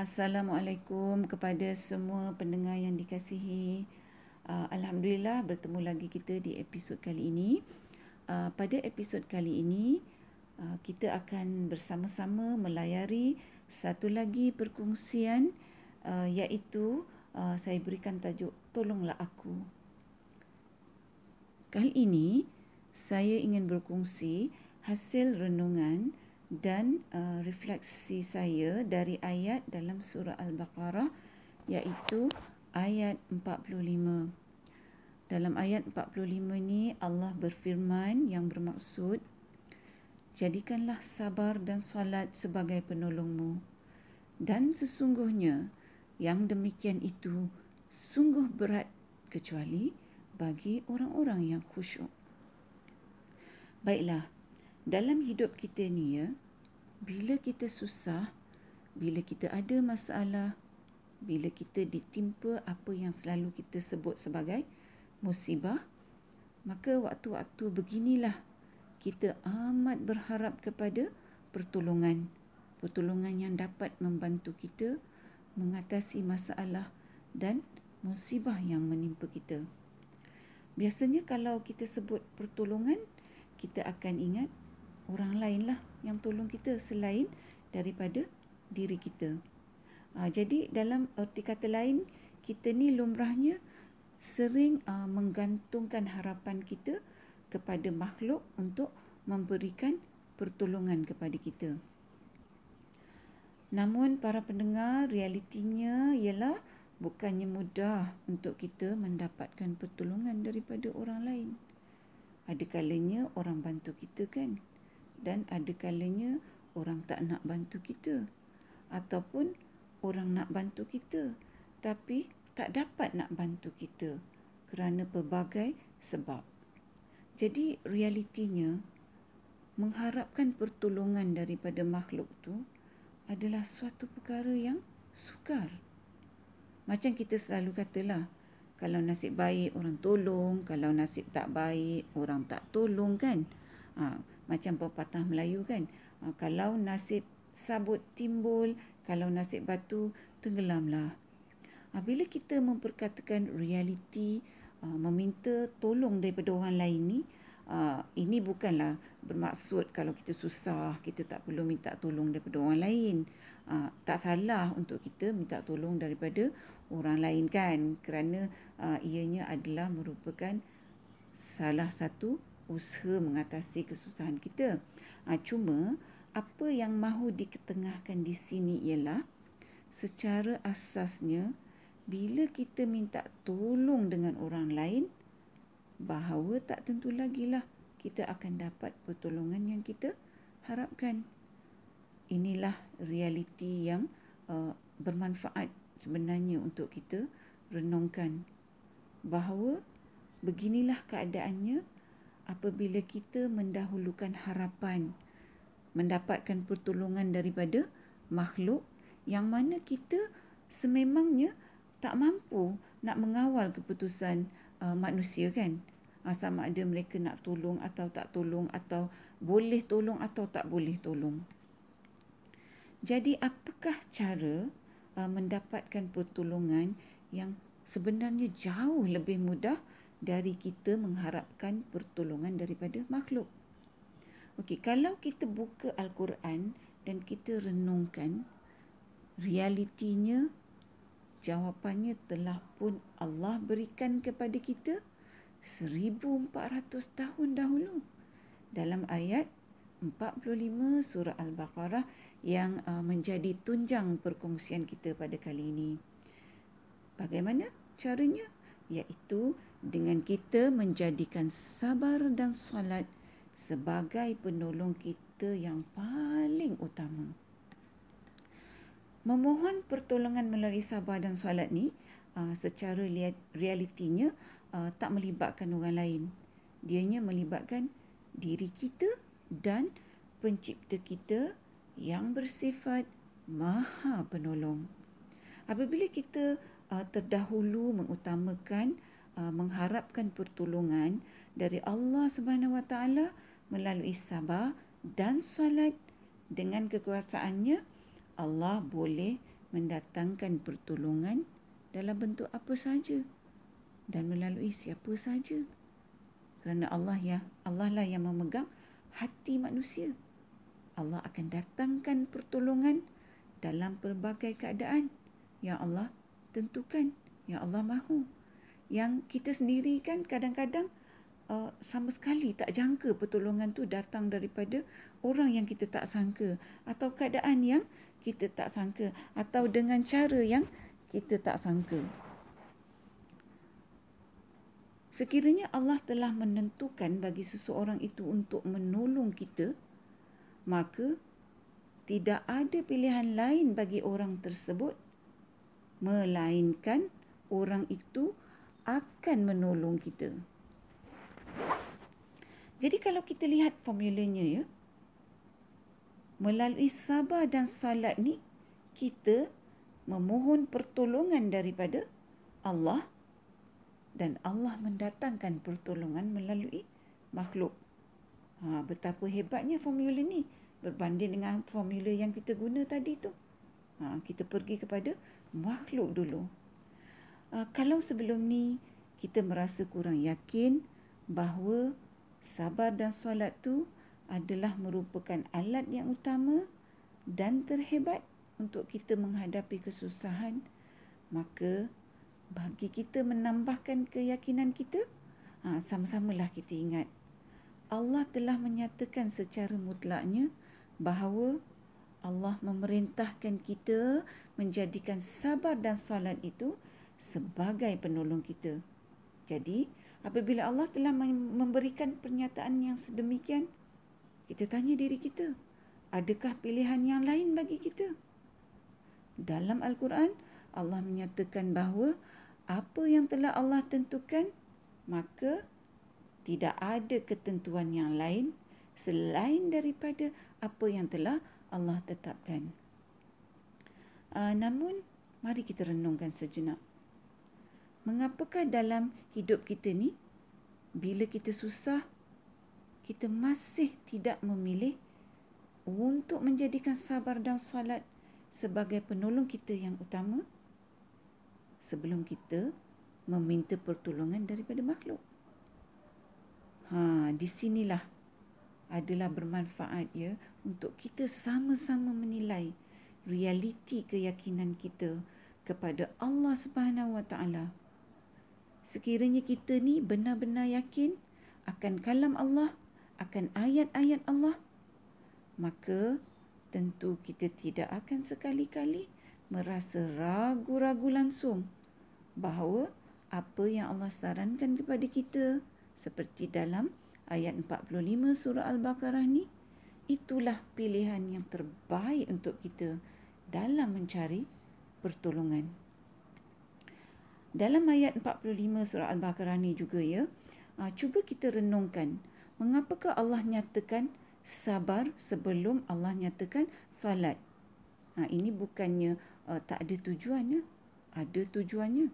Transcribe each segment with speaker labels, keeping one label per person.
Speaker 1: Assalamualaikum kepada semua pendengar yang dikasihi. Uh, Alhamdulillah bertemu lagi kita di episod kali ini. Uh, pada episod kali ini uh, kita akan bersama-sama melayari satu lagi perkongsian uh, iaitu uh, saya berikan tajuk Tolonglah Aku. Kali ini saya ingin berkongsi hasil renungan dan uh, refleksi saya dari ayat dalam surah Al-Baqarah iaitu ayat 45. Dalam ayat 45 ni Allah berfirman yang bermaksud Jadikanlah sabar dan salat sebagai penolongmu dan sesungguhnya yang demikian itu sungguh berat kecuali bagi orang-orang yang khusyuk. Baiklah, dalam hidup kita ni ya, bila kita susah, bila kita ada masalah, bila kita ditimpa apa yang selalu kita sebut sebagai musibah, maka waktu-waktu beginilah kita amat berharap kepada pertolongan. Pertolongan yang dapat membantu kita mengatasi masalah dan musibah yang menimpa kita. Biasanya kalau kita sebut pertolongan, kita akan ingat orang lain lah yang tolong kita selain daripada diri kita. Ha, jadi dalam erti kata lain, kita ni lumrahnya sering uh, menggantungkan harapan kita kepada makhluk untuk memberikan pertolongan kepada kita. Namun para pendengar, realitinya ialah bukannya mudah untuk kita mendapatkan pertolongan daripada orang lain. Ada kalanya orang bantu kita kan? Dan ada kalanya orang tak nak bantu kita ataupun orang nak bantu kita tapi tak dapat nak bantu kita kerana pelbagai sebab. Jadi realitinya mengharapkan pertolongan daripada makhluk tu adalah suatu perkara yang sukar. Macam kita selalu katalah, kalau nasib baik orang tolong, kalau nasib tak baik orang tak tolong kan. Ha, macam pepatah Melayu kan? Uh, kalau nasib sabut timbul kalau nasib batu tenggelamlah. Uh, bila kita memperkatakan realiti uh, meminta tolong daripada orang lain ni ini bukanlah bermaksud kalau kita susah kita tak perlu minta tolong daripada orang lain. Tak salah untuk kita minta tolong daripada orang lain kan? Kerana ianya adalah merupakan salah satu usaha mengatasi kesusahan kita. Ha, cuma apa yang mahu diketengahkan di sini ialah secara asasnya bila kita minta tolong dengan orang lain bahawa tak tentu lagi lah kita akan dapat pertolongan yang kita harapkan. Inilah realiti yang uh, bermanfaat sebenarnya untuk kita renungkan bahawa beginilah keadaannya apabila kita mendahulukan harapan mendapatkan pertolongan daripada makhluk yang mana kita sememangnya tak mampu nak mengawal keputusan uh, manusia kan? Uh, sama ada mereka nak tolong atau tak tolong atau boleh tolong atau tak boleh tolong. Jadi apakah cara uh, mendapatkan pertolongan yang sebenarnya jauh lebih mudah dari kita mengharapkan pertolongan daripada makhluk. Okey, kalau kita buka Al-Quran dan kita renungkan realitinya jawapannya telah pun Allah berikan kepada kita 1400 tahun dahulu dalam ayat 45 surah Al-Baqarah yang uh, menjadi tunjang perkongsian kita pada kali ini. Bagaimana caranya? Iaitu dengan kita menjadikan sabar dan solat sebagai penolong kita yang paling utama. Memohon pertolongan melalui sabar dan solat ni uh, secara realitinya uh, tak melibatkan orang lain. Dianya melibatkan diri kita dan pencipta kita yang bersifat maha penolong. Apabila kita uh, terdahulu mengutamakan mengharapkan pertolongan dari Allah Subhanahu Wa Taala melalui sabar dan solat dengan kekuasaannya Allah boleh mendatangkan pertolongan dalam bentuk apa saja dan melalui siapa saja. Kerana Allah ya, Allah lah yang memegang hati manusia. Allah akan datangkan pertolongan dalam pelbagai keadaan yang Allah tentukan, yang Allah mahu. Yang kita sendiri kan kadang-kadang uh, sama sekali tak jangka pertolongan tu datang daripada orang yang kita tak sangka atau keadaan yang kita tak sangka atau dengan cara yang kita tak sangka. Sekiranya Allah telah menentukan bagi seseorang itu untuk menolong kita, maka tidak ada pilihan lain bagi orang tersebut melainkan orang itu akan menolong kita. Jadi kalau kita lihat formulanya ya, melalui sabar dan salat ni kita memohon pertolongan daripada Allah dan Allah mendatangkan pertolongan melalui makhluk. Ha, betapa hebatnya formula ni berbanding dengan formula yang kita guna tadi tu. Ha, kita pergi kepada makhluk dulu. Ha, kalau sebelum ni kita merasa kurang yakin bahawa sabar dan solat tu adalah merupakan alat yang utama dan terhebat untuk kita menghadapi kesusahan, maka bagi kita menambahkan keyakinan kita, ha, sama-samalah kita ingat. Allah telah menyatakan secara mutlaknya bahawa Allah memerintahkan kita menjadikan sabar dan solat itu sebagai penolong kita. Jadi, apabila Allah telah memberikan pernyataan yang sedemikian, kita tanya diri kita, adakah pilihan yang lain bagi kita? Dalam Al-Quran, Allah menyatakan bahawa apa yang telah Allah tentukan, maka tidak ada ketentuan yang lain selain daripada apa yang telah Allah tetapkan. Uh, namun, mari kita renungkan sejenak. Mengapakah dalam hidup kita ni, bila kita susah, kita masih tidak memilih untuk menjadikan sabar dan salat sebagai penolong kita yang utama? sebelum kita meminta pertolongan daripada makhluk. Ha, di sinilah adalah bermanfaat ya untuk kita sama-sama menilai realiti keyakinan kita kepada Allah Subhanahu Wa Taala. Sekiranya kita ni benar-benar yakin akan kalam Allah, akan ayat-ayat Allah, maka tentu kita tidak akan sekali-kali merasa ragu-ragu langsung bahawa apa yang Allah sarankan kepada kita seperti dalam ayat 45 surah Al-Baqarah ni itulah pilihan yang terbaik untuk kita dalam mencari pertolongan. Dalam ayat 45 surah Al-Baqarah ni juga ya, ah, cuba kita renungkan mengapakah Allah nyatakan sabar sebelum Allah nyatakan solat. Ha, ini bukannya uh, tak ada tujuannya. Ada tujuannya.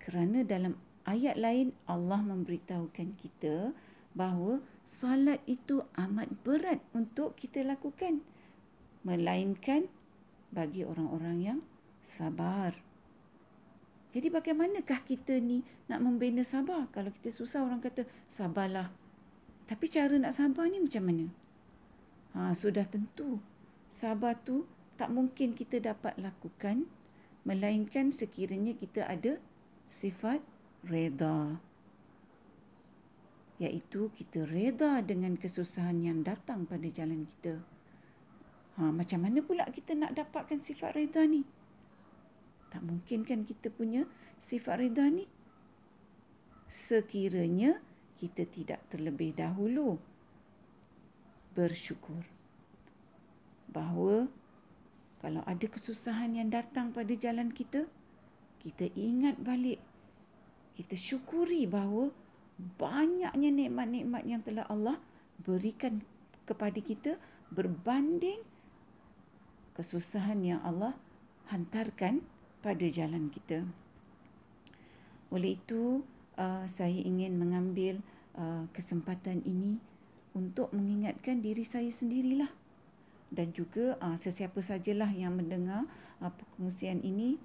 Speaker 1: Kerana dalam ayat lain Allah memberitahukan kita bahawa salat itu amat berat untuk kita lakukan. Melainkan bagi orang-orang yang sabar. Jadi bagaimanakah kita ni nak membina sabar? Kalau kita susah orang kata sabarlah. Tapi cara nak sabar ni macam mana? Ha, sudah tentu sabar tu tak mungkin kita dapat lakukan melainkan sekiranya kita ada sifat reda iaitu kita reda dengan kesusahan yang datang pada jalan kita. Ha, macam mana pula kita nak dapatkan sifat reda ni? Mungkin kan kita punya sifat reda ni? Sekiranya kita tidak terlebih dahulu bersyukur bahawa kalau ada kesusahan yang datang pada jalan kita, kita ingat balik. Kita syukuri bahawa banyaknya nikmat-nikmat yang telah Allah berikan kepada kita berbanding kesusahan yang Allah hantarkan pada jalan kita. Oleh itu, uh, saya ingin mengambil uh, kesempatan ini untuk mengingatkan diri saya sendirilah dan juga uh, sesiapa sajalah yang mendengar uh, perkongsian ini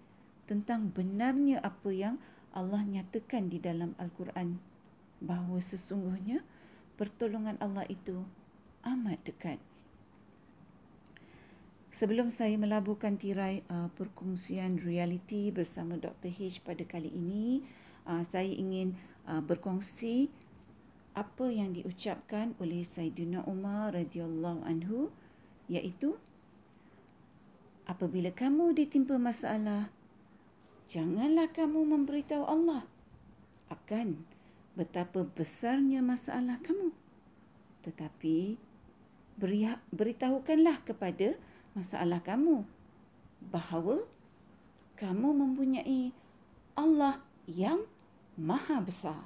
Speaker 1: tentang benarnya apa yang Allah nyatakan di dalam Al-Quran bahawa sesungguhnya pertolongan Allah itu amat dekat. Sebelum saya melabuhkan tirai uh, perkongsian realiti bersama Dr. H pada kali ini, uh, saya ingin uh, berkongsi apa yang diucapkan oleh Sayyidina Umar radhiyallahu anhu iaitu apabila kamu ditimpa masalah janganlah kamu memberitahu Allah akan betapa besarnya masalah kamu tetapi beritahukanlah kepada masalah kamu bahawa kamu mempunyai Allah yang maha besar.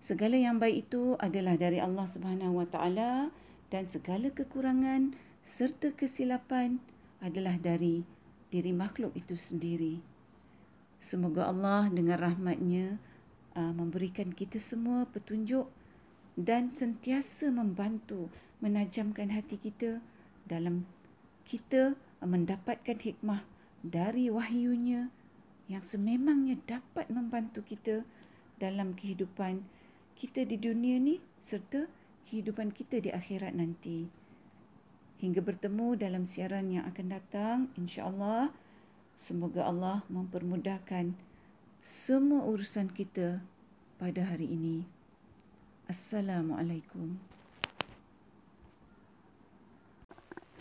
Speaker 1: Segala yang baik itu adalah dari Allah Subhanahu Wa Taala dan segala kekurangan serta kesilapan adalah dari diri makhluk itu sendiri. Semoga Allah dengan rahmatnya uh, memberikan kita semua petunjuk dan sentiasa membantu menajamkan hati kita dalam kita mendapatkan hikmah dari wahyunya yang sememangnya dapat membantu kita dalam kehidupan kita di dunia ni serta kehidupan kita di akhirat nanti. Hingga bertemu dalam siaran yang akan datang, insya-Allah semoga Allah mempermudahkan semua urusan kita pada hari ini. Assalamualaikum.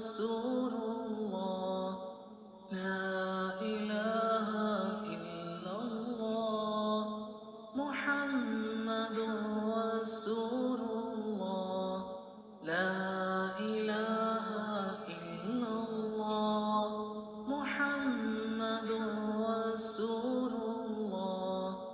Speaker 1: nosso